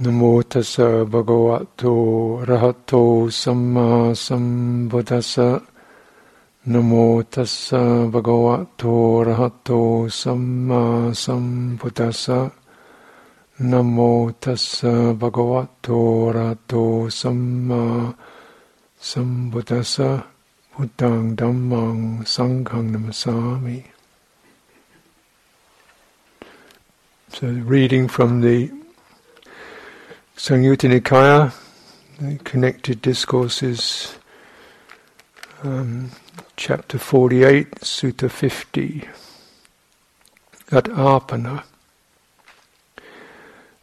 Namo tassa bhagavato rahato samma sambuddhassa Namo tassa bhagavato rahato samma sambuddhassa Namo tassa bhagavato rahato samma sambuddhassa Buddhang dhammang sanghang namasami. So reading from the Samyutta Nikaya, the connected discourses, um, chapter 48, Sutta 50, at Apana.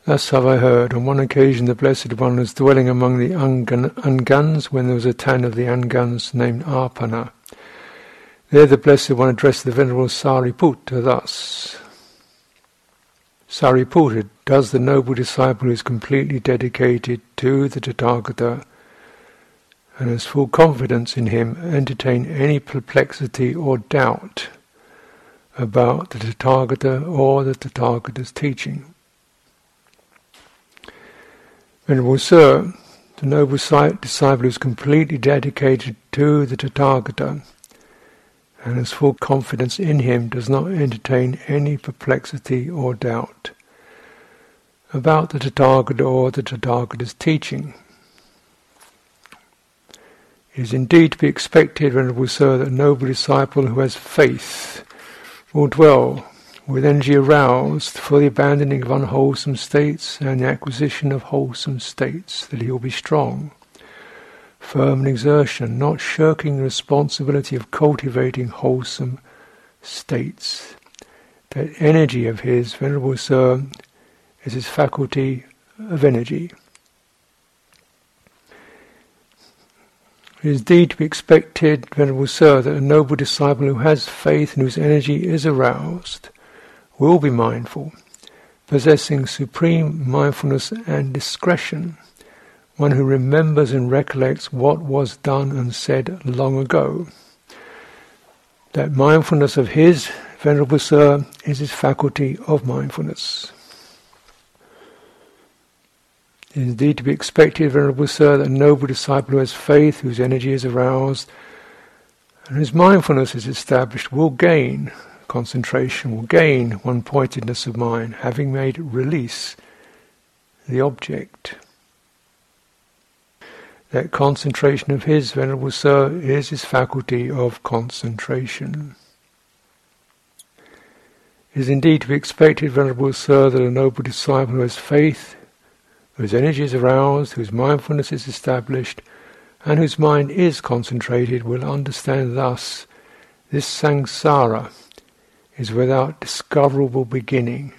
Thus have I heard. On one occasion, the Blessed One was dwelling among the Angans when there was a town of the Angans named Apana. There, the Blessed One addressed the Venerable Sariputta thus Sariputta, does the noble disciple who is completely dedicated to the Tathagata and has full confidence in him entertain any perplexity or doubt about the Tathagata or the Tathagata's teaching? Venerable Sir, the noble disciple who is completely dedicated to the Tathagata and has full confidence in him, does not entertain any perplexity or doubt about the Tathagata or the Tathagata's teaching. It is indeed to be expected, Venerable Sir, that a noble disciple who has faith will dwell with energy aroused for the abandoning of unwholesome states and the acquisition of wholesome states, that he will be strong firm in exertion, not shirking the responsibility of cultivating wholesome states. That energy of his, Venerable Sir, is his faculty of energy. It is indeed to be expected, Venerable Sir, that a noble disciple who has faith and whose energy is aroused will be mindful, possessing supreme mindfulness and discretion one who remembers and recollects what was done and said long ago. That mindfulness of his, Venerable Sir, is his faculty of mindfulness. It is indeed to be expected, Venerable Sir, that a noble disciple who has faith, whose energy is aroused, and whose mindfulness is established, will gain concentration, will gain one pointedness of mind, having made release the object that concentration of his, Venerable Sir, is his faculty of concentration. It is indeed to be expected, Venerable Sir, that a noble disciple who has faith, whose energy is aroused, whose mindfulness is established, and whose mind is concentrated, will understand thus this samsara is without discoverable beginning.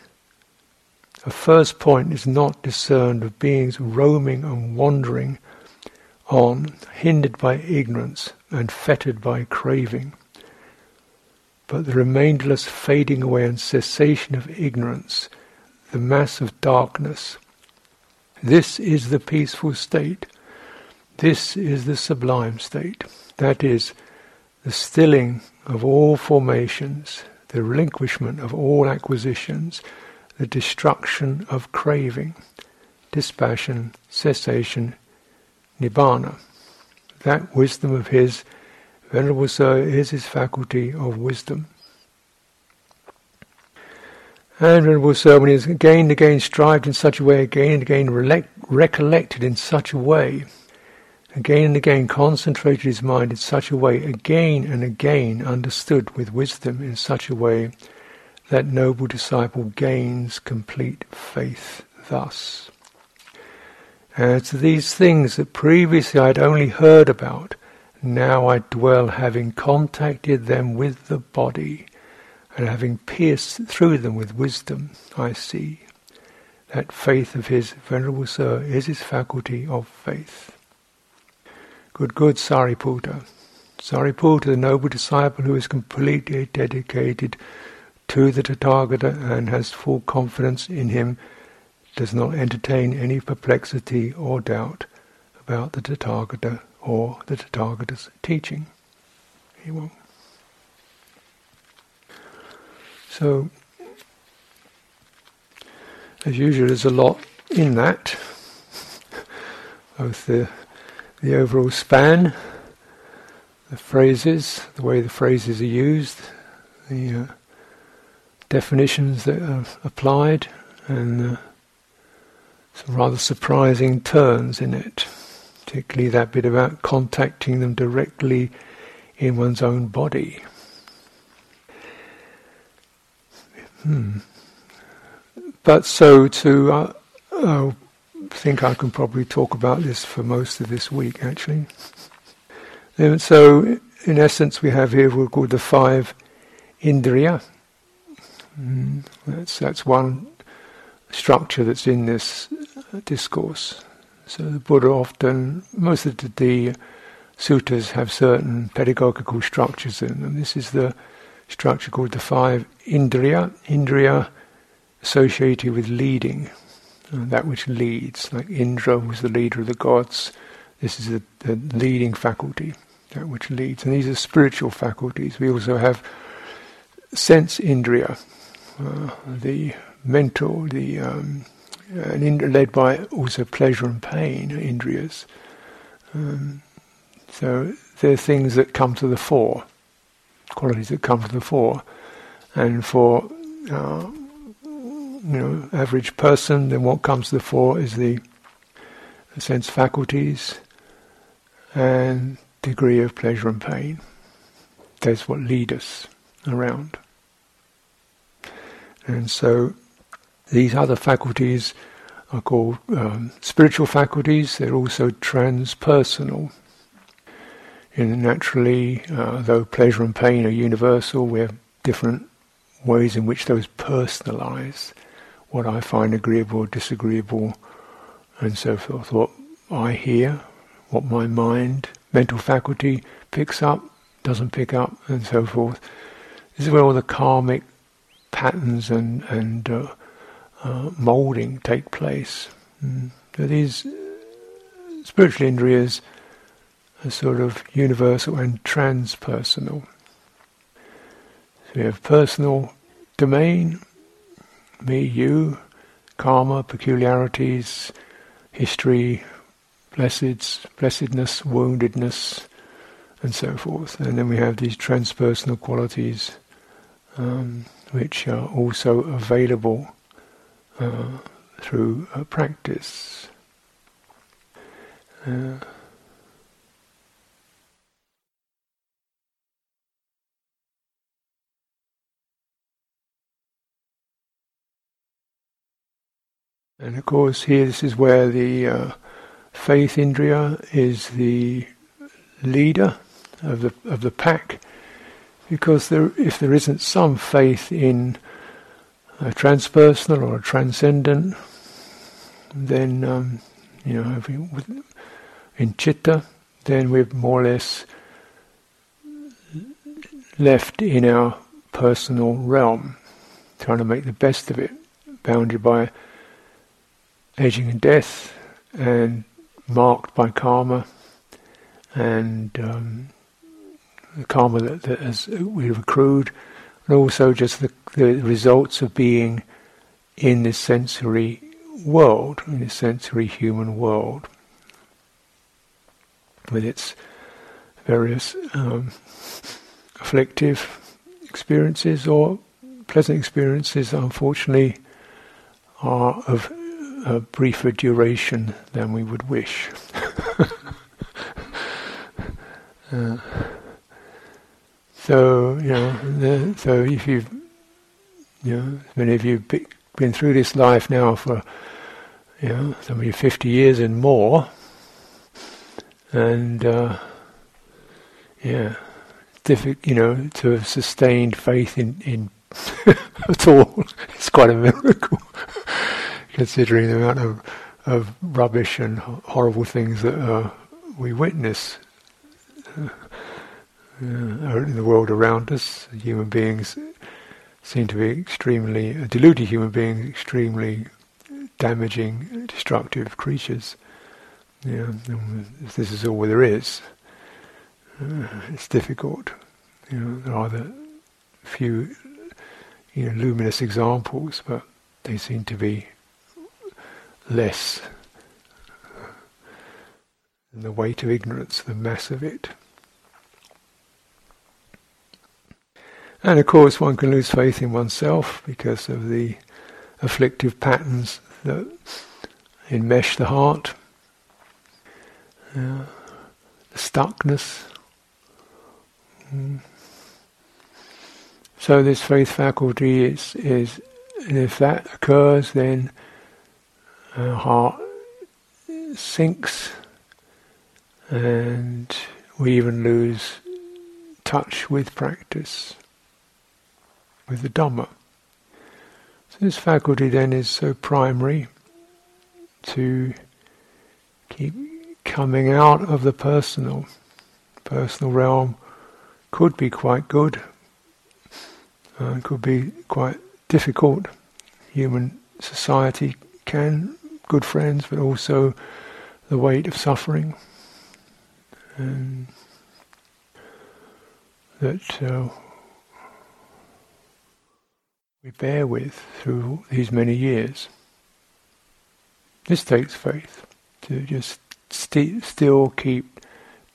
A first point is not discerned of beings roaming and wandering on, hindered by ignorance and fettered by craving. But the remainderless fading away and cessation of ignorance, the mass of darkness, this is the peaceful state. This is the sublime state. That is, the stilling of all formations, the relinquishment of all acquisitions, the destruction of craving, dispassion, cessation, nibbana. That wisdom of his, Venerable Sir, is his faculty of wisdom. And Venerable Sir, when he has again and again strived in such a way, again and again recollected in such a way, again and again concentrated his mind in such a way, again and again understood with wisdom in such a way, that noble disciple gains complete faith thus uh, to these things that previously I'd only heard about. Now I dwell having contacted them with the body and having pierced through them with wisdom, I see. That faith of his, Venerable Sir, is his faculty of faith. Good, good Sariputta. Sariputta, the noble disciple who is completely dedicated to the Tathagata and has full confidence in him does not entertain any perplexity or doubt about the Tathagata or the Tathagata's teaching. He won't. So, as usual, there's a lot in that. both the the overall span, the phrases, the way the phrases are used, the uh, definitions that are applied, and uh, some rather surprising turns in it, particularly that bit about contacting them directly in one's own body. Hmm. But so to, uh, I think I can probably talk about this for most of this week actually. And so, in essence, we have here we're called the five indriya. Mm, that's that's one structure that's in this discourse. So the Buddha often, most of the, the suttas have certain pedagogical structures in them. This is the structure called the five indriya. Indriya associated with leading, uh, that which leads. Like Indra was the leader of the gods. This is the, the leading faculty, that which leads. And these are spiritual faculties. We also have sense indriya, uh, the mental, the um, and led by also pleasure and pain, indriyas. Um, so they're things that come to the fore, qualities that come to the fore, and for uh, you know average person, then what comes to the fore is the sense faculties and degree of pleasure and pain. That's what lead us around. And so these other faculties are called um, spiritual faculties. They're also transpersonal. And naturally, uh, though pleasure and pain are universal, we have different ways in which those personalize what I find agreeable disagreeable, and so forth. What I hear, what my mind, mental faculty picks up, doesn't pick up, and so forth. This is where all the karmic patterns and and uh, uh, molding take place. Mm. These spiritual indriyas are sort of universal and transpersonal. So we have personal domain, me, you, karma, peculiarities, history, blessedness, woundedness, and so forth. And then we have these transpersonal qualities, um, which are also available uh, through uh, practice. Uh, and of course, here this is where the uh, faith indriya is the leader of the of the pack, because there, if there isn't some faith in a transpersonal or a transcendent, then um, you know, we, in chitta, then we're more or less left in our personal realm, trying to make the best of it, bounded by aging and death, and marked by karma, and um, the karma that, that has, we've accrued and also just the, the results of being in this sensory world, in this sensory human world, with its various um, afflictive experiences or pleasant experiences, unfortunately, are of a briefer duration than we would wish. uh, so you know, so if you've, you know, many of you've been through this life now for, you know, some of you fifty years and more, and uh, yeah, difficult, you know, to have sustained faith in in at all, it's quite a miracle, considering the amount of of rubbish and horrible things that uh, we witness in the world around us. Human beings seem to be extremely, uh, deluded human beings, extremely damaging, destructive creatures. Yeah, if this is all there is, uh, it's difficult. You know, there are the few, you know, luminous examples, but they seem to be less and the weight of ignorance, the mass of it. And of course, one can lose faith in oneself because of the afflictive patterns that enmesh the heart, uh, the stuckness. Mm. So this faith faculty is, is if that occurs, then our heart sinks and we even lose touch with practice, with the Dhamma. So this faculty then is so primary to keep coming out of the personal. Personal realm could be quite good, uh, could be quite difficult. Human society can, good friends, but also the weight of suffering. And that uh, we bear with through these many years. This takes faith to just st- still keep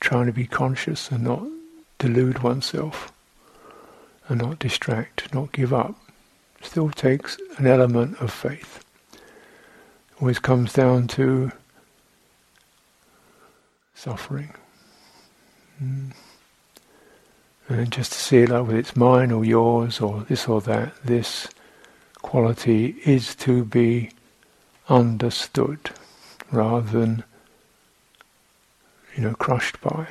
trying to be conscious and not delude oneself and not distract, not give up. Still takes an element of faith. Always comes down to suffering. Mm. And just to see it like whether it's mine or yours or this or that, this quality is to be understood rather than, you know, crushed by.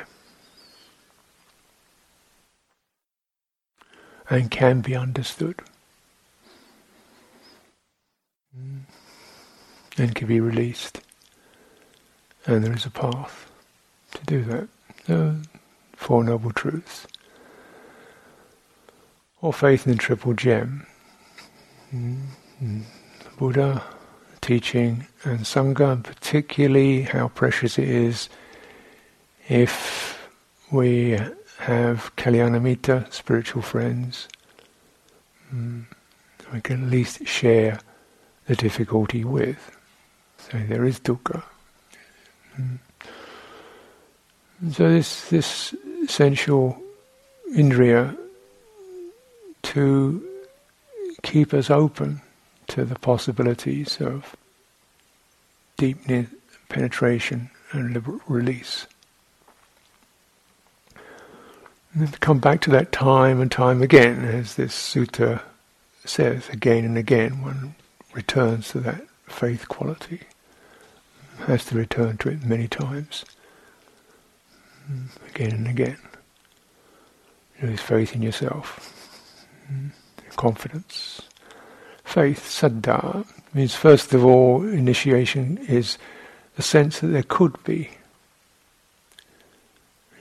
And can be understood. Mm. And can be released. And there is a path to do that. The Four Noble Truths. Or faith in the Triple Gem. Mm-hmm. Buddha, teaching, and Sangha, particularly how precious it is if we have Kalyanamitta, spiritual friends. Mm, we can at least share the difficulty with. So there is dukkha. Mm. So this this essential indriya to keep us open to the possibilities of deep penetration and release. And come back to that time and time again, as this sutta says again and again, one returns to that faith quality, has to return to it many times mm, again and again. Is faith in yourself, confidence. Faith, saddha, means first of all, initiation is the sense that there could be.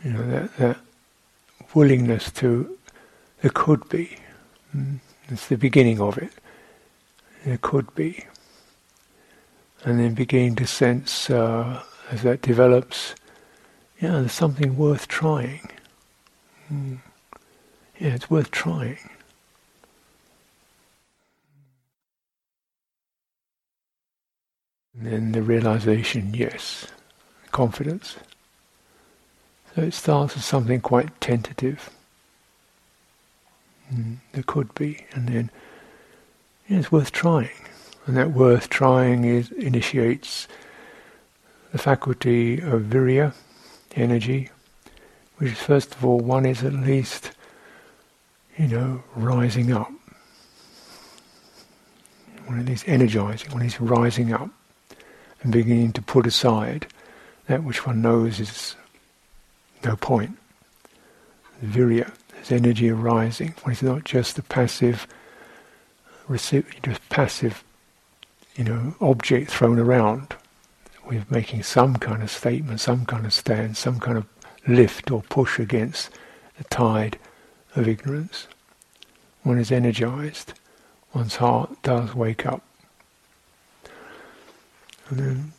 You know, that, that willingness to, there could be. It's the beginning of it. There could be. And then beginning to sense, uh, as that develops, yeah, there's something worth trying. Mm. Yeah, it's worth trying. And then the realization, yes, confidence. So it starts with something quite tentative. Mm, there could be, and then yeah, it's worth trying, and that worth trying is initiates the faculty of virya, energy, which is first of all, one is at least, you know, rising up. One is energizing, one is rising up and beginning to put aside that which one knows is no point. Virya, is energy arising. One is not just a passive, just passive, you know, object thrown around we're making some kind of statement, some kind of stand, some kind of lift or push against the tide of ignorance. One is energized, one's heart does wake up. And then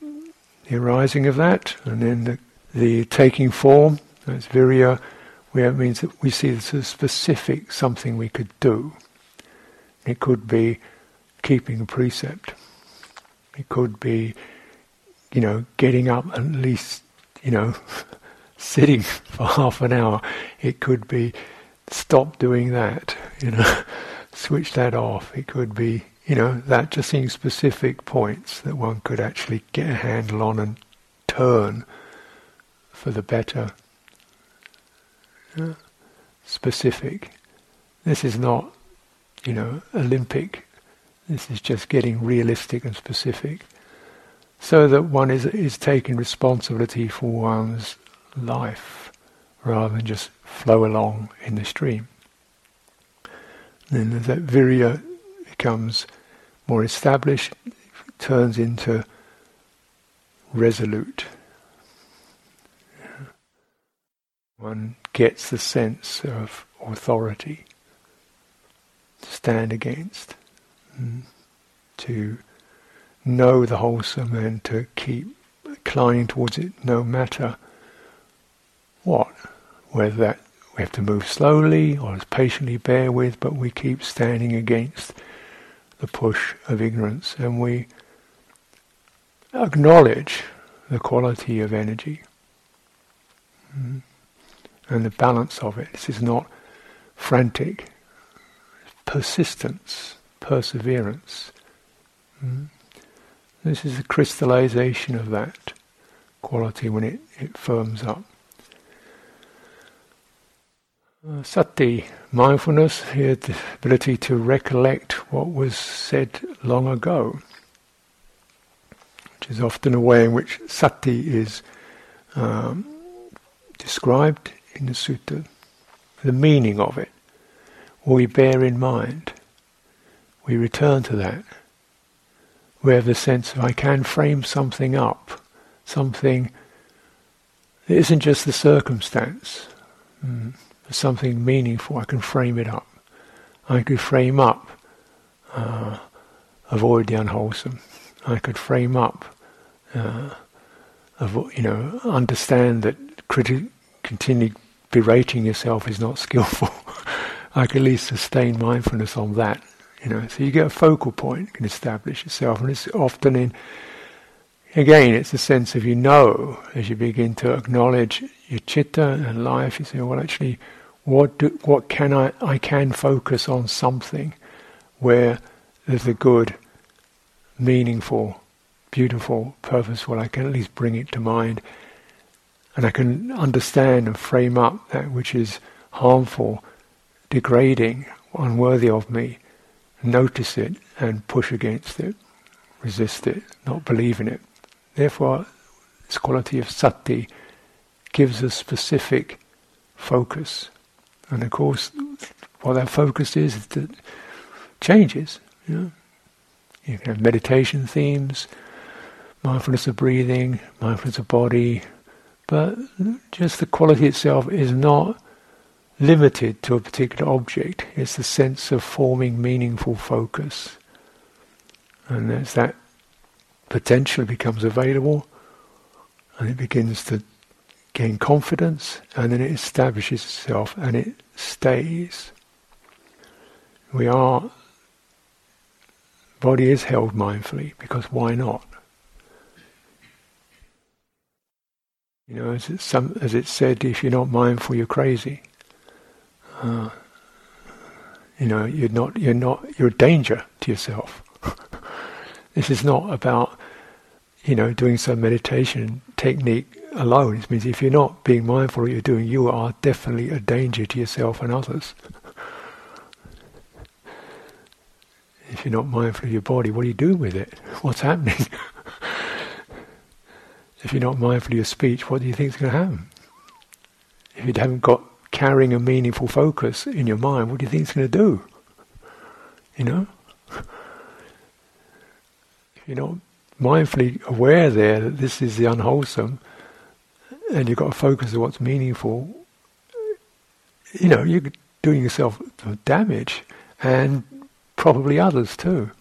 the arising of that, and then the, the taking form, that's virya, where it means that we see this as specific something we could do. It could be keeping a precept. It could be you know, getting up at least, you know, sitting for half an hour. It could be stop doing that, you know, switch that off. It could be, you know, that just seems specific points that one could actually get a handle on and turn for the better. Yeah. Specific. This is not, you know, Olympic. This is just getting realistic and specific. So that one is, is taking responsibility for one's life rather than just flow along in the stream. Then there's that virya becomes more established, turns into resolute. One gets the sense of authority to stand against, mm, to know the wholesome and to keep inclining towards it no matter what, whether that we have to move slowly or as patiently bear with, but we keep standing against the push of ignorance and we acknowledge the quality of energy mm. and the balance of it. This is not frantic, persistence, perseverance. Mm. This is the crystallization of that quality when it, it firms up. Uh, sati, mindfulness, the ability to recollect what was said long ago, which is often a way in which sati is um, described in the sutta, the meaning of it, we bear in mind. We return to that. We have the sense of I can frame something up, something that isn't just the circumstance. Mm something meaningful, I can frame it up. I could frame up, uh, avoid the unwholesome. I could frame up, uh, you know, understand that criti- continue berating yourself is not skillful. I can at least sustain mindfulness on that. You know, so you get a focal point, you can establish yourself, and it's often in Again, it's a sense of you know as you begin to acknowledge your chitta and life. You say, well, actually, what do, what can I? I can focus on something where there's a good, meaningful, beautiful, purposeful. I can at least bring it to mind, and I can understand and frame up that which is harmful, degrading, unworthy of me. Notice it and push against it, resist it, not believe in it. Therefore, this quality of sati gives a specific focus. And of course, what that focus is, it changes. You, know? you can have meditation themes, mindfulness of breathing, mindfulness of body, but just the quality itself is not limited to a particular object. It's the sense of forming meaningful focus. And as that potential becomes available and it begins to gain confidence and then it establishes itself and it stays. We are, body is held mindfully because why not? You know, as it's, some, as said, if you're not mindful, you're crazy. Uh, you know, you're not, you're not, you're a danger to yourself. this is not about you know, doing some meditation technique alone. It means if you're not being mindful of what you're doing, you are definitely a danger to yourself and others. if you're not mindful of your body, what do you do with it? What's happening? if you're not mindful of your speech, what do you think is going to happen? If you haven't got carrying a meaningful focus in your mind, what do you think it's going to do? You know? If you're not mindfully aware there that this is the unwholesome, and you've got to focus on what's meaningful, you know, you're doing yourself damage, and probably others too.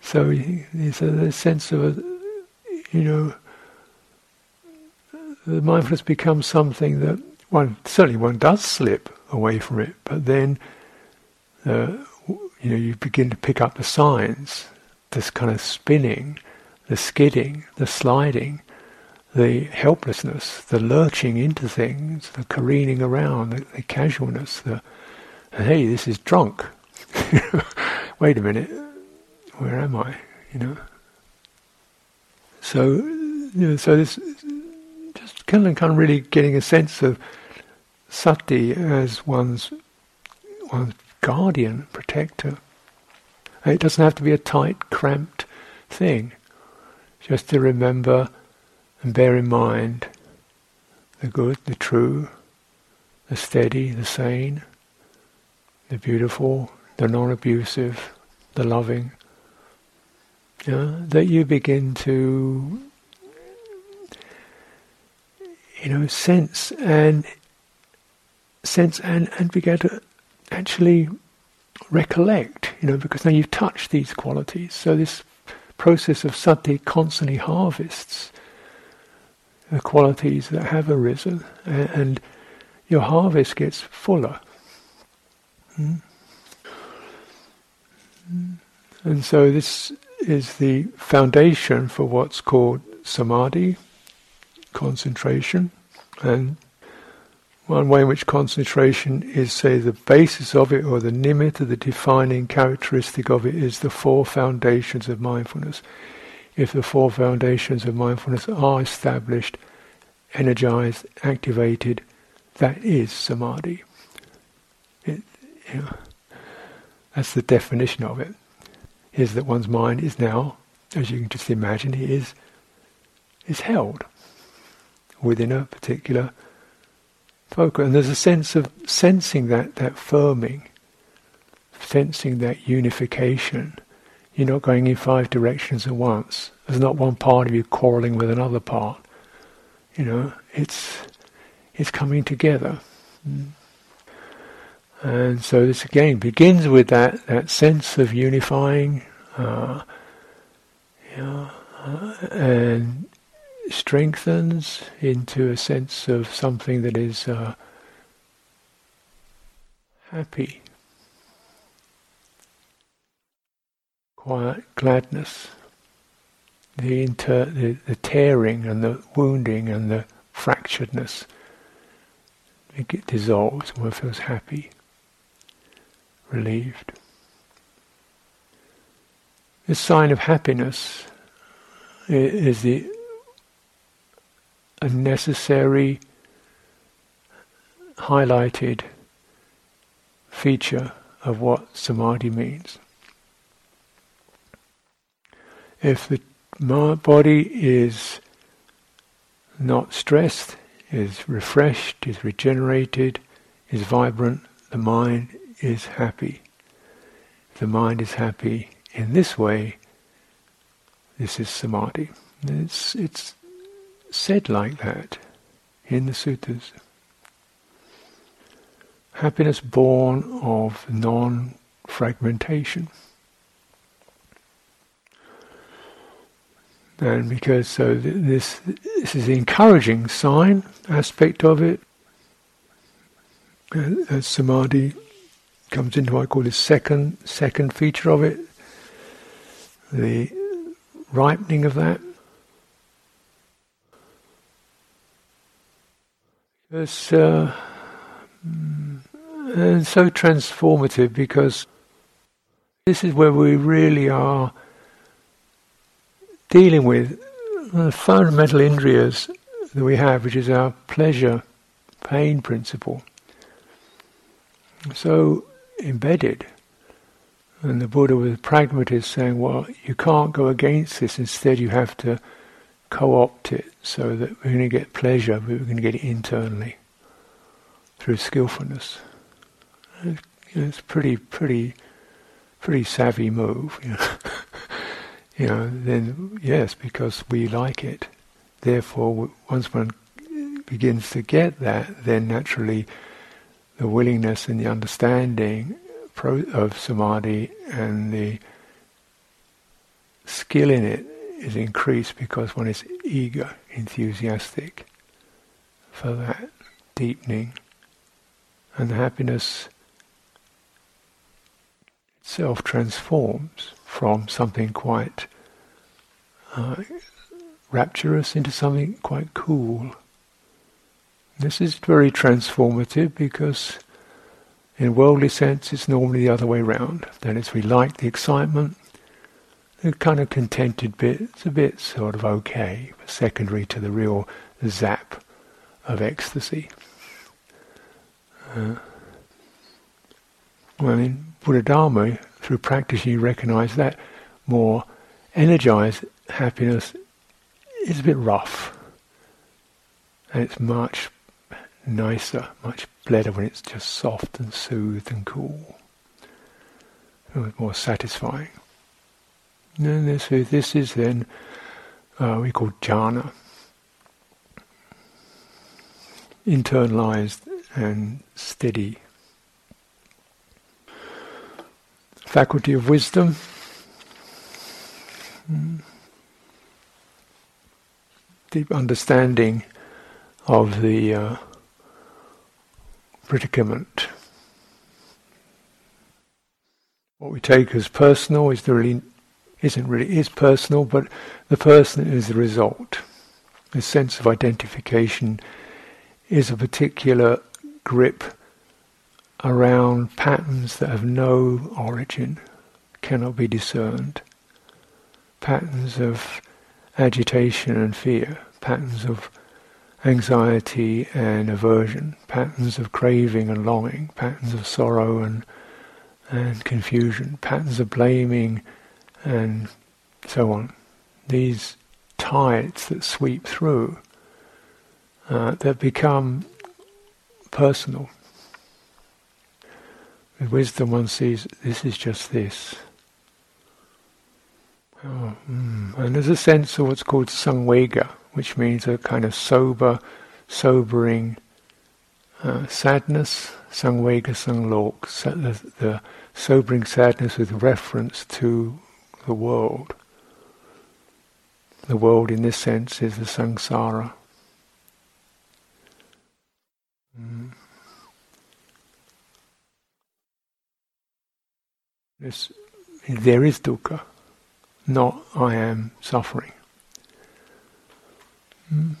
So there's a sense of, a, you know, the mindfulness becomes something that one certainly one does slip away from it, but then uh, you know you begin to pick up the signs this kind of spinning, the skidding, the sliding, the helplessness, the lurching into things, the careening around, the, the casualness, the hey, this is drunk. Wait a minute, where am I? You know. So, you know, so this just kind of, kind of really getting a sense of sati as one's one's guardian, protector. It doesn't have to be a tight, cramped thing. Just to remember and bear in mind the good, the true, the steady, the sane, the beautiful, the non-abusive, the loving. Yeah, that you begin to, you know, sense and sense and, and begin to actually recollect, you know, because now you've touched these qualities. So this process of sati constantly harvests the qualities that have arisen, and, and your harvest gets fuller. Hmm? And so this is the foundation for what's called samadhi, concentration, and one way in which concentration is, say, the basis of it, or the nimitta, the defining characteristic of it, is the four foundations of mindfulness. If the four foundations of mindfulness are established, energized, activated, that is samadhi. It, you know, that's the definition of it is that one's mind is now, as you can just imagine, is is held within a particular focus. And there's a sense of sensing that that firming, sensing that unification. You're not going in five directions at once. There's not one part of you quarrelling with another part. You know, it's it's coming together. And so this again begins with that, that sense of unifying, uh, uh, and strengthens into a sense of something that is uh, happy, quiet, gladness. The, inter, the, the tearing and the wounding and the fracturedness, it dissolves one feels happy relieved. This sign of happiness is the a necessary highlighted feature of what samadhi means. If the body is not stressed, is refreshed, is regenerated, is vibrant, the mind is happy. The mind is happy in this way. This is samadhi. It's, it's said like that in the suttas. Happiness born of non fragmentation. And because so this this is the encouraging sign aspect of it, as samadhi comes into what I call the second second feature of it, the ripening of that. It's uh, mm, and so transformative because this is where we really are dealing with the fundamental indriyas that we have, which is our pleasure, pain principle. So embedded. And the Buddha was a pragmatist saying, well, you can't go against this, instead you have to co-opt it so that we're going to get pleasure, but we're going to get it internally through skillfulness. It's pretty, pretty, pretty savvy move. You know? you know, then yes, because we like it. Therefore, once one begins to get that, then naturally the willingness and the understanding of samadhi and the skill in it is increased because one is eager, enthusiastic for that deepening. And the happiness itself transforms from something quite uh, rapturous into something quite cool. This is very transformative because, in worldly sense, it's normally the other way around. That is, we like the excitement, the kind of contented bit, it's a bit sort of okay, but secondary to the real zap of ecstasy. Uh, well, in Buddha Dharma, through practice, you recognize that more energized happiness is a bit rough. And it's much nicer, much better when it's just soft and soothed and cool. More satisfying. And this, this is then uh, we call jhana, internalized and steady. Faculty of wisdom. Deep understanding of the uh, predicament. What we take as personal is the really isn't really is personal, but the person is the result. The sense of identification is a particular grip around patterns that have no origin, cannot be discerned. Patterns of agitation and fear, patterns of anxiety and aversion, patterns of craving and longing, patterns of sorrow and and confusion, patterns of blaming and so on. These tides that sweep through uh, that become personal. With wisdom, one sees this is just this. Oh, mm. And there's a sense of what's called samvega, which means a kind of sober, sobering uh, sadness, samvega sanglok, the, the sobering sadness with reference to the world. The world, in this sense, is the samsara. Mm. There is dukkha, not I am suffering. Mm.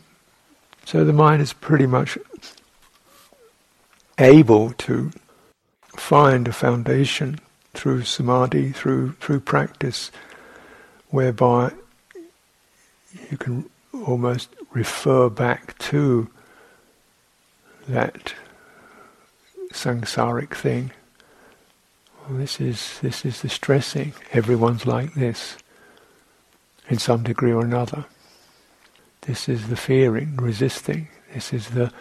So the mind is pretty much able to find a foundation through samadhi, through through practice, whereby you can almost refer back to that samsaric thing. Well, this is this is the stressing. Everyone's like this, in some degree or another. This is the fearing, resisting. This is the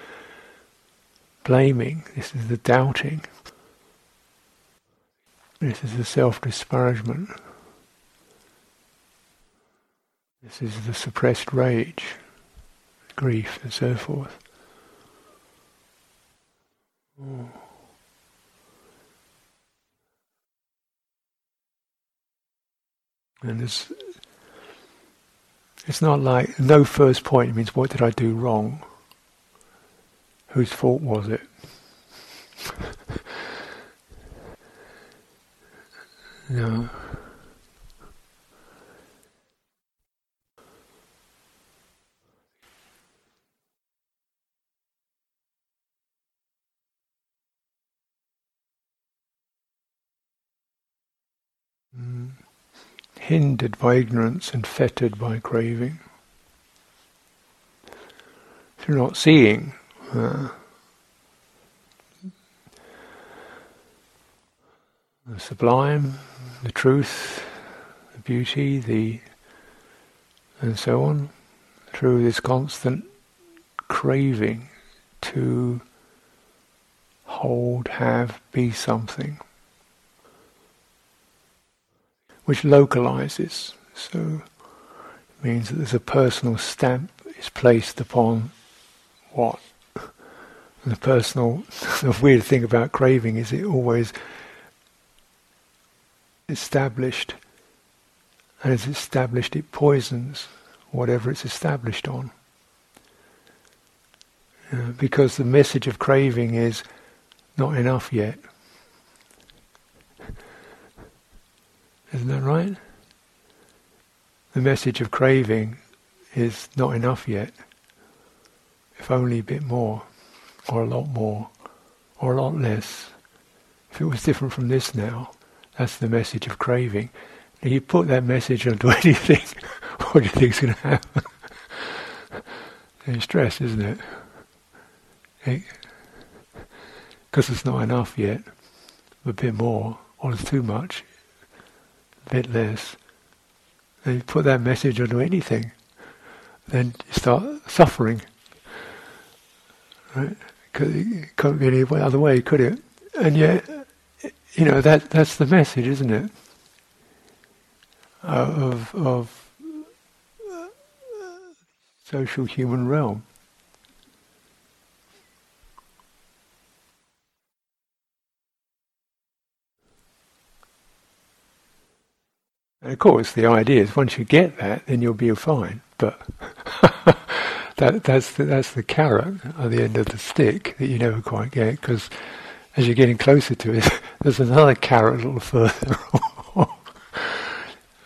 blaming. This is the doubting. This is the self-disparagement. This is the suppressed rage, grief, and so forth. Oh. And it's, it's not like no first point means what did I do wrong? Whose fault was it? No. Mm. Hindered by ignorance and fettered by craving. Through not seeing uh, the sublime, the truth, the beauty, the and so on, through this constant craving to hold, have, be something, which localizes. So it means that there's a personal stamp is placed upon what. And the personal, the weird thing about craving is it always established, and as established, it poisons whatever it's established on. Uh, because the message of craving is not enough yet. Isn't that right? The message of craving is not enough yet. If only a bit more, or a lot more, or a lot less. If it was different from this now, that's the message of craving. If you put that message onto anything, what do you think's going to happen? it's stress, isn't it? Because it, it's not enough yet. A bit more, or it's too much. A bit less. And you put that message onto anything, then you start suffering. Right? Cause It couldn't be any other way, could it? And yet, you know that that's the message, isn't it? Uh, of of social human realm. And of course, the idea is once you get that, then you'll be fine. But that, that's the, that's the carrot at the end of the stick that you never quite get because as you're getting closer to it, there's another carrot a little further,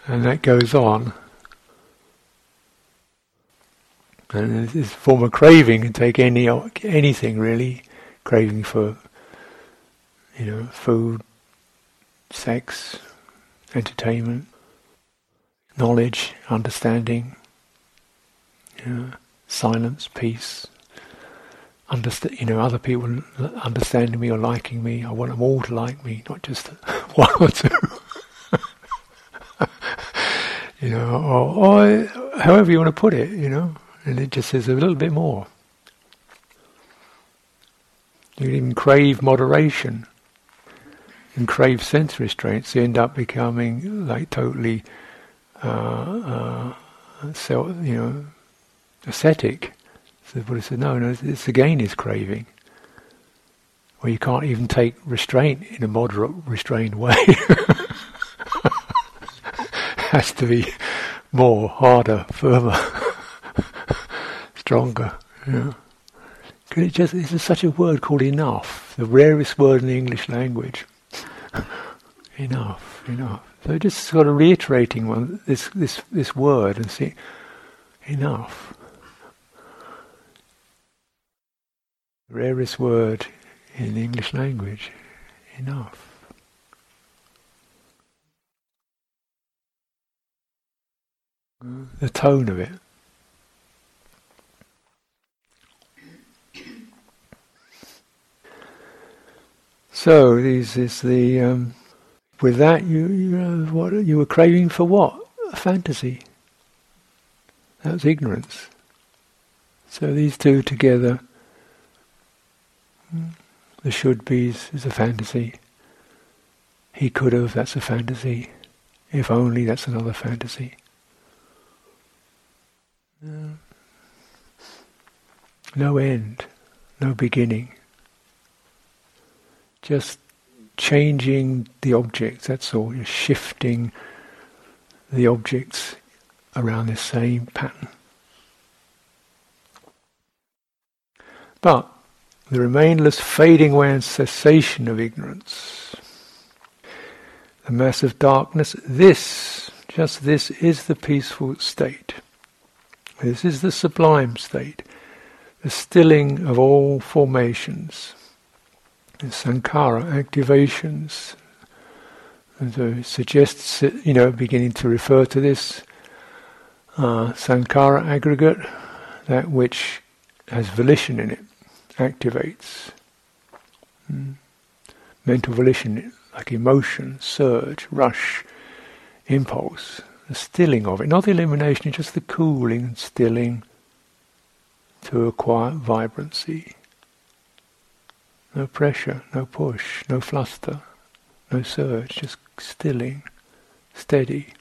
and that goes on. And this form of craving can take any anything really, craving for you know food, sex, entertainment, knowledge, understanding, you know, silence, peace. Understand, you know, other people understanding me or liking me. I want them all to like me, not just one or two. you know, or, or however you want to put it. You know, and it just says a little bit more. You can even crave moderation and crave sense restraints. You end up becoming like totally uh, uh, self, you know, ascetic. So the Buddha said, no, no, this again is craving. Where you can't even take restraint in a moderate, restrained way. It Has to be more, harder, firmer, stronger. Yeah. It just it's such a word called enough, the rarest word in the English language. enough, enough. So just sort of reiterating one, this, this, this word and see, enough. Rarest word in the English language, enough. The tone of it. So, this is the um, with that, you, you know, what you were craving for what? A fantasy. That's ignorance. So these two together, the should be's is a fantasy. He could have, that's a fantasy. If only, that's another fantasy. No end, no beginning. Just changing the objects, that's all. You're shifting the objects around the same pattern. But the remainless fading away and cessation of ignorance, the mass of darkness, this, just this, is the peaceful state. This is the sublime state, the stilling of all formations the sankhara activations. And so suggests, you know, beginning to refer to this uh, sankhara aggregate, that which has volition in it, activates. Mm. Mental volition, like emotion, surge, rush, impulse, the stilling of it, not the elimination, just the cooling and stilling to acquire vibrancy. No pressure, no push, no fluster, no surge, just stilling, steady.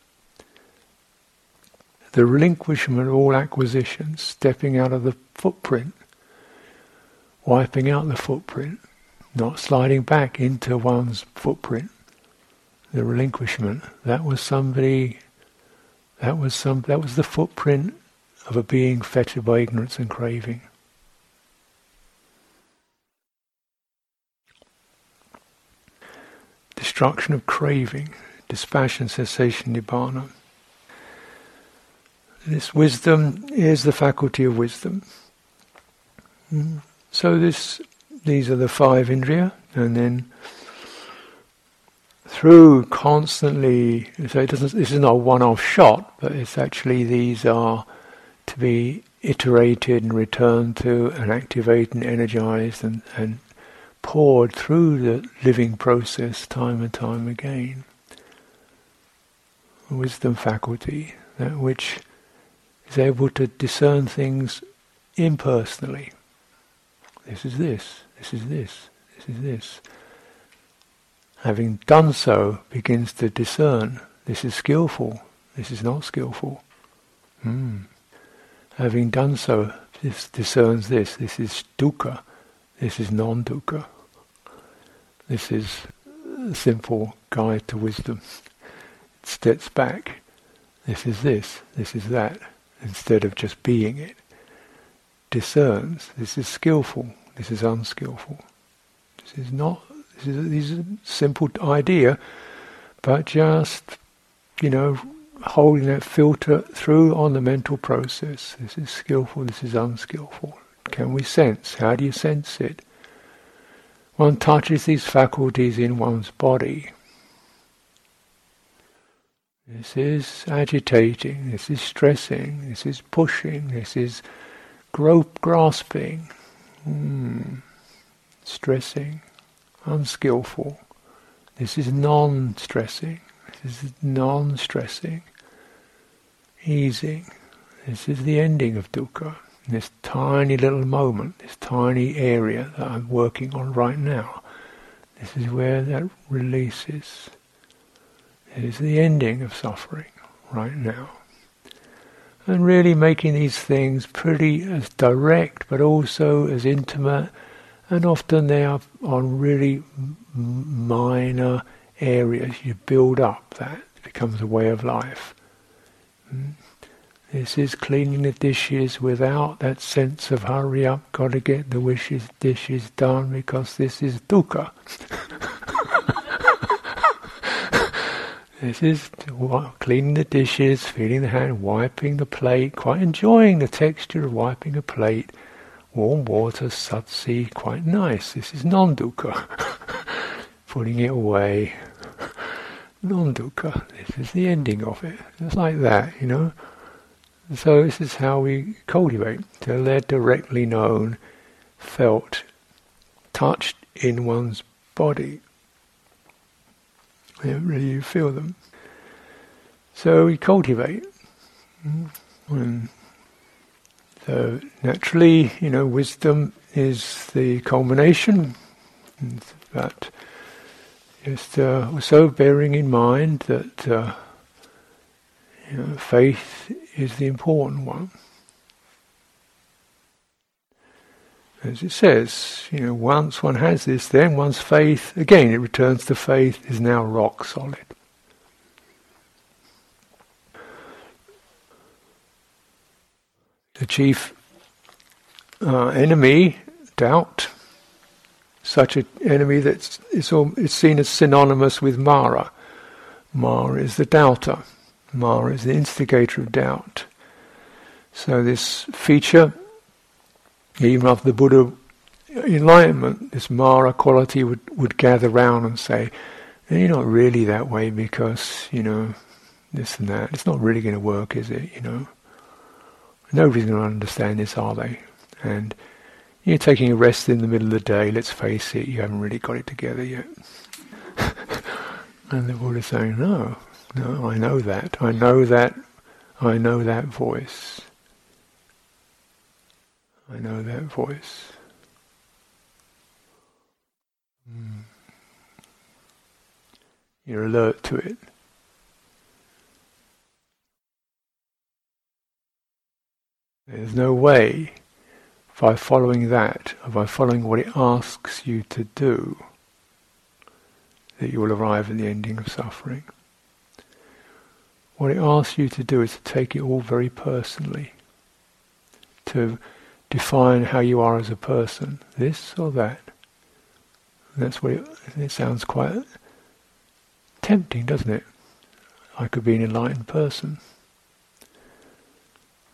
The relinquishment of all acquisitions, stepping out of the footprint, wiping out the footprint, not sliding back into one's footprint. The relinquishment, that was somebody, that was some, that was the footprint of a being fettered by ignorance and craving. destruction of craving, dispassion, cessation, nibbana. this wisdom is the faculty of wisdom. Mm. So this, these are the five indriya, and then through constantly, so it doesn't. This is not a one-off shot, but it's actually these are to be iterated and returned to, and activated and energized, and, and poured through the living process time and time again. Wisdom faculty, that which is able to discern things impersonally. This is this, this is this, this is this. Having done so, begins to discern this is skillful, this is not skillful. Hmm. Having done so, this discerns this, this is dukkha, this is non-dukkha. This is a simple guide to wisdom. It steps back. This is this, this is that instead of just being it. Discerns, this is skillful, this is unskillful. This is not, this is, a, this is a simple idea, but just, you know, holding that filter through on the mental process. This is skillful, this is unskillful. Can we sense? How do you sense it? One touches these faculties in one's body. This is agitating, this is stressing, this is pushing, this is grope grasping, mm, stressing, unskillful. This is non stressing, this is non stressing, easing. This is the ending of dukkha. This tiny little moment, this tiny area that I'm working on right now, this is where that releases. It is the ending of suffering right now. And really making these things pretty as direct but also as intimate, and often they are on really minor areas. You build up that, it becomes a way of life. Mm. This is cleaning the dishes without that sense of hurry up, got to get the wishes, dishes done because this is dukkha. This is cleaning the dishes, feeling the hand, wiping the plate, quite enjoying the texture of wiping a plate. Warm water, satsi, quite nice. This is non-dukkha. Putting it away. Non-dukkha. This is the ending of it. It's like that, you know. So this is how we cultivate, till they're directly known, felt, touched in one's body. Really you feel them. So we cultivate. And mm. so naturally, you know, wisdom is the culmination. But just uh, also bearing in mind that uh, you know, faith is the important one. As it says, you know, once one has this, then one's faith, again, it returns to faith, is now rock solid. The chief uh, enemy, doubt, such an enemy that it's seen as synonymous with Mara. Mara is the doubter. Mara is the instigator of doubt. So this feature even after the Buddha enlightenment, this Mara quality would, would gather round and say, eh, you're not really that way because, you know, this and that. It's not really going to work, is it? You know, nobody's going to understand this, are they? And you're taking a rest in the middle of the day. Let's face it, you haven't really got it together yet. and the Buddha's saying, no, no, I know that. I know that. I know that voice. I know that voice. Mm. You're alert to it. There's no way by following that, or by following what it asks you to do, that you will arrive at the ending of suffering. What it asks you to do is to take it all very personally, to define how you are as a person, this or that. And that's what it, it sounds quite tempting, doesn't it? I could be an enlightened person.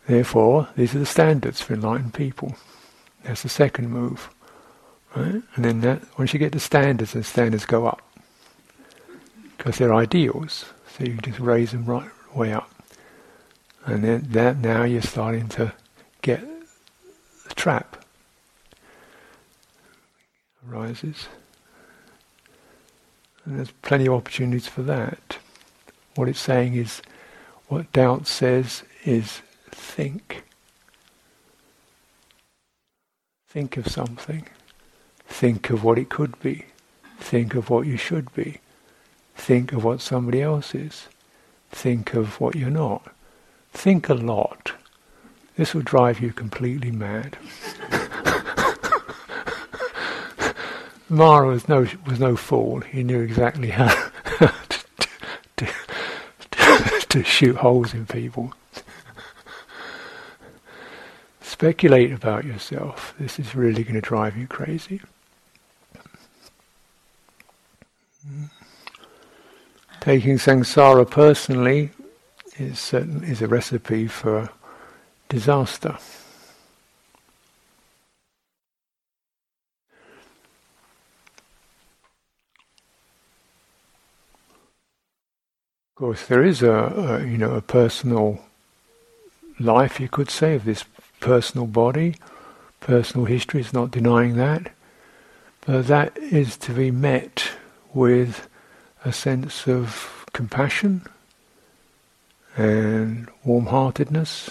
Therefore, these are the standards for enlightened people. That's the second move. Right? And then that, once you get the standards, the standards go up. Because they're ideals. So you just raise them right way up. And then that now you're starting to get the trap arises. And there's plenty of opportunities for that. What it's saying is, what doubt says is think. Think of something. Think of what it could be. Think of what you should be. Think of what somebody else is. Think of what you're not. Think a lot. This will drive you completely mad. Mara was no was no fool. He knew exactly how to, to, to, to shoot holes in people. Speculate about yourself. This is really going to drive you crazy. Taking samsara personally is certain is a recipe for disaster. Of course, there is a, a, you know a personal life, you could say, of this personal body, personal history. It's not denying that, but that is to be met with a sense of compassion and warm-heartedness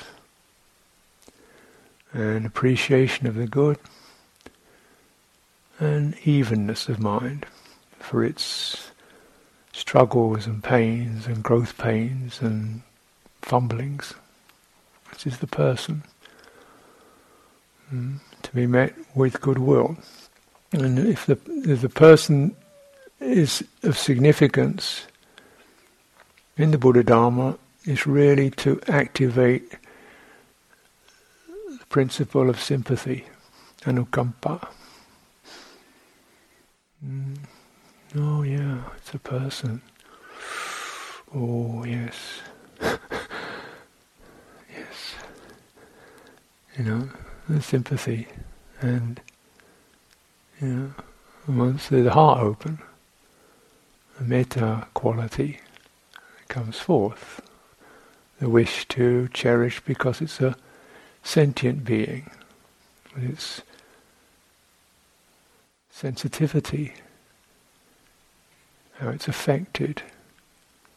and appreciation of the good and evenness of mind for its struggles and pains and growth pains and fumblings. This is the person mm, to be met with goodwill. And if the if the person is of significance in the Buddha Dharma, is really to activate principle of sympathy, anukampa. Mm. Oh yeah, it's a person. Oh yes. yes. You know, the sympathy and you know, once the heart open, the metta quality comes forth. The wish to cherish because it's a sentient being with its sensitivity how it's affected,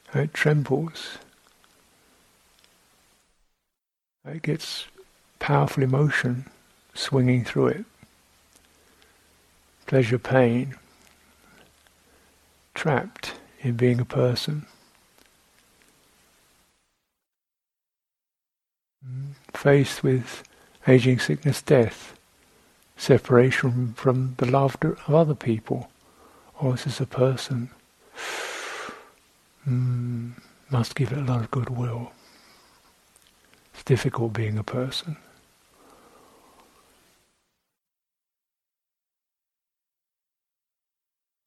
how it trembles, how it gets powerful emotion swinging through it. Pleasure, pain, trapped in being a person. Faced with aging, sickness, death, separation from the laughter of other people. This is a person mm, must give it a lot of goodwill. It's difficult being a person.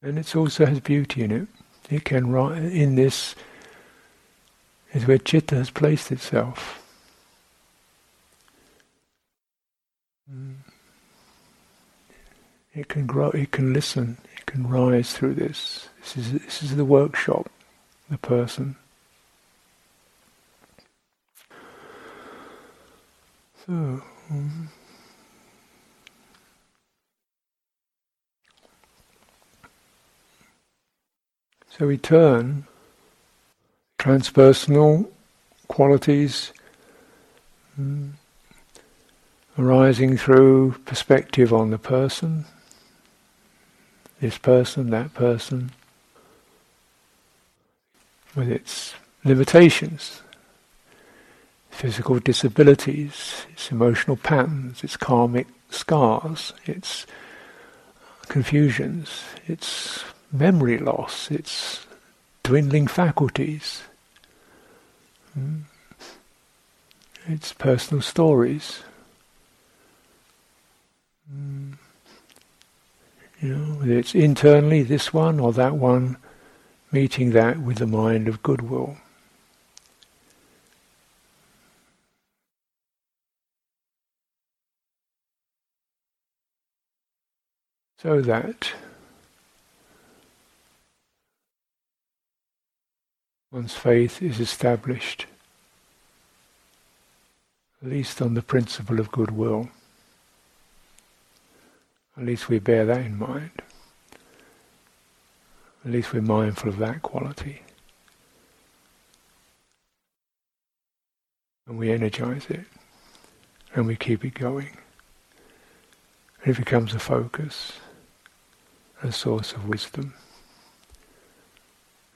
And it also has beauty in it. It can in this is where chitta has placed itself. Mm. It can grow. It can listen it can rise through this. This is this is the workshop, the person. So. Um, so we turn transpersonal qualities mm, arising through perspective on the person, this person, that person, with its limitations, physical disabilities, its emotional patterns, its karmic scars, its confusions, its memory loss, its dwindling faculties, hmm, its personal stories. You know, whether it's internally this one or that one, meeting that with the mind of goodwill. So that one's faith is established, at least on the principle of goodwill. At least we bear that in mind. At least we're mindful of that quality. And we energize it. And we keep it going. And it becomes a focus, a source of wisdom.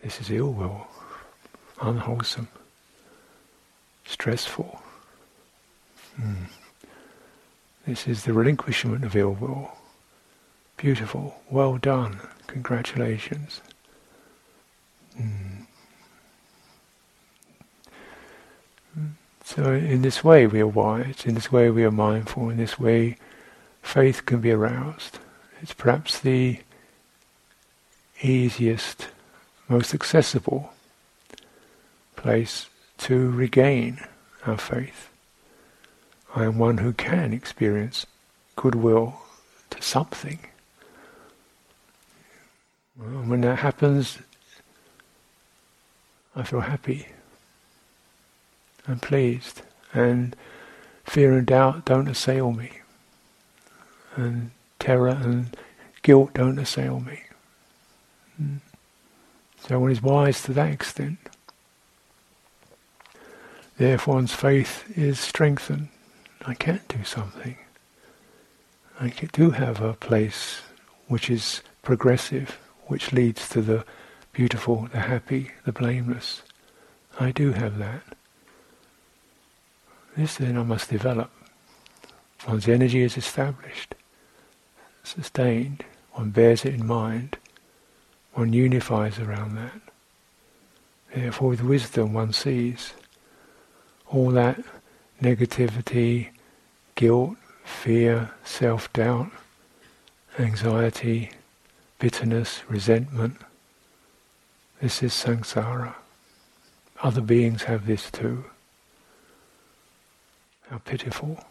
This is ill will, unwholesome, stressful. Mm. This is the relinquishment of ill will. Beautiful. Well done. Congratulations. Mm. So, in this way, we are wise. In this way, we are mindful. In this way, faith can be aroused. It's perhaps the easiest, most accessible place to regain our faith. I am one who can experience goodwill to something. When that happens, I feel happy. I'm pleased. And fear and doubt don't assail me. And terror and guilt don't assail me. Hmm. So one is wise to that extent. Therefore one's faith is strengthened. I can do something. I do have a place which is progressive, which leads to the beautiful, the happy, the blameless. I do have that. This then I must develop. One's energy is established, sustained, one bears it in mind, one unifies around that. Therefore, with wisdom, one sees all that negativity, guilt, fear, self doubt, anxiety, bitterness, resentment. This is samsara. Other beings have this too. How pitiful.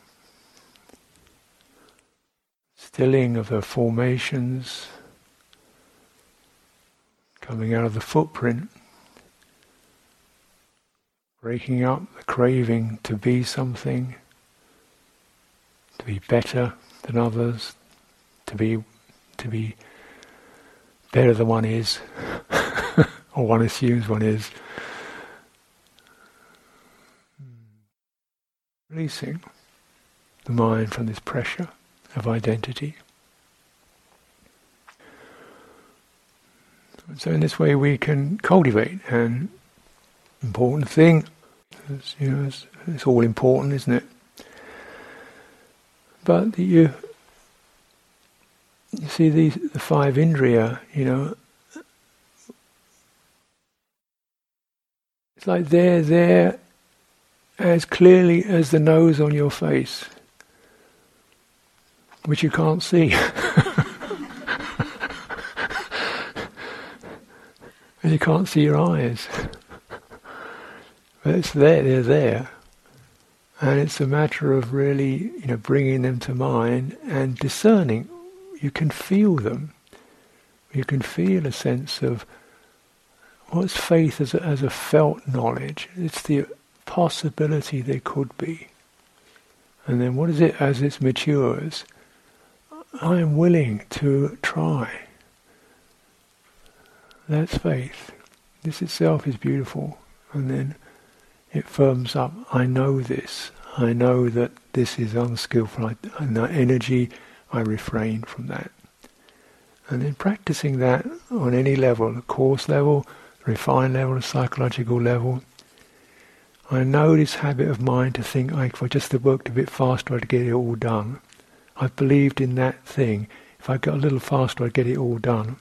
Stilling of the formations, coming out of the footprint breaking up the craving to be something, to be better than others, to be to be better than one is, or one assumes one is. Releasing the mind from this pressure of identity. So in this way we can cultivate an important thing. It's, you know, it's, it's all important, isn't it? But you, you see these the five indriya, you know. It's like they're there as clearly as the nose on your face, which you can't see. and you can't see your eyes. But it's there, they're there. And it's a matter of really, you know, bringing them to mind and discerning. You can feel them. You can feel a sense of what's faith as a, as a felt knowledge. It's the possibility there could be. And then what is it as it matures? I am willing to try. That's faith. This itself is beautiful. And then it firms up. I know this. I know that this is unskillful. and that energy, I refrain from that. And then practicing that on any level, the coarse level, refined level, the psychological level. I know this habit of mine to think, if I just worked a bit faster, I'd get it all done. I've believed in that thing. If I got a little faster, I'd get it all done.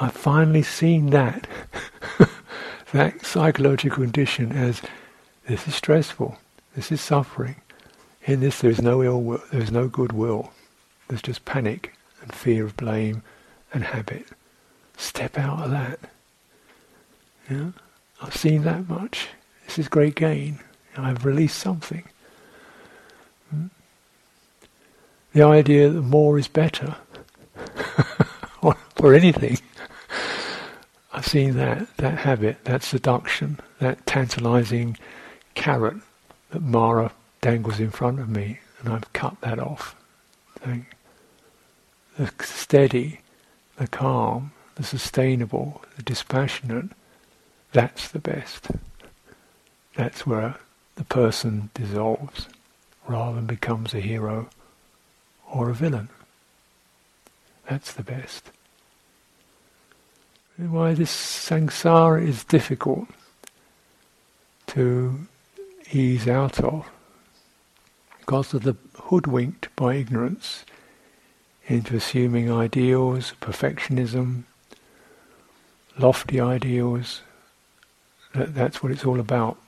I've finally seen that. that psychological condition as this is stressful, this is suffering. In this, there is no ill will, there is no goodwill. There's just panic and fear of blame and habit. Step out of that. Yeah? I've seen that much. This is great gain. I've released something. Hmm? the idea that more is better or, anything. I've seen that, that habit, that seduction, that tantalizing carrot that Mara dangles in front of me, and I've cut that off. The steady, the calm, the sustainable, the dispassionate, that's the best. That's where the person dissolves rather than becomes a hero or a villain. That's the best. Why this samsara is difficult to ease out of because of the hoodwinked by ignorance into assuming ideals, perfectionism, lofty ideals. That, that's what it's all about.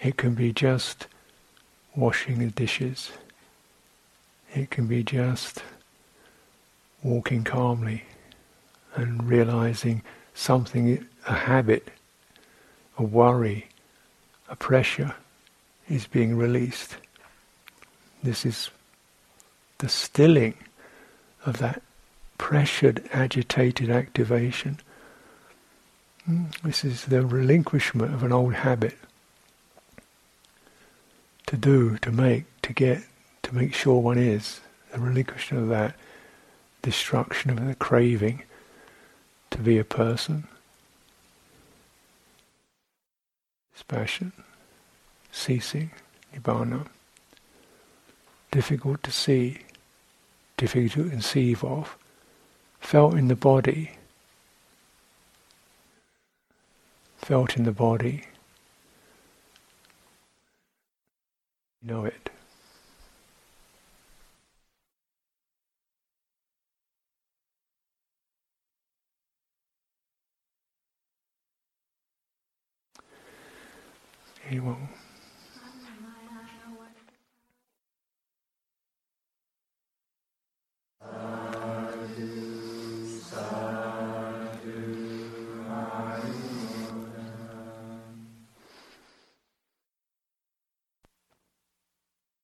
It can be just washing the dishes. It can be just walking calmly and realizing something, a habit, a worry, a pressure is being released. This is the stilling of that pressured, agitated activation. Hmm, this is the relinquishment of an old habit to do, to make, to get, to make sure one is. The relinquishment of that destruction of the craving to be a person. Dispassion, ceasing, nibbana. Difficult to see, difficult to conceive of, felt in the body, felt in the body, know it. Will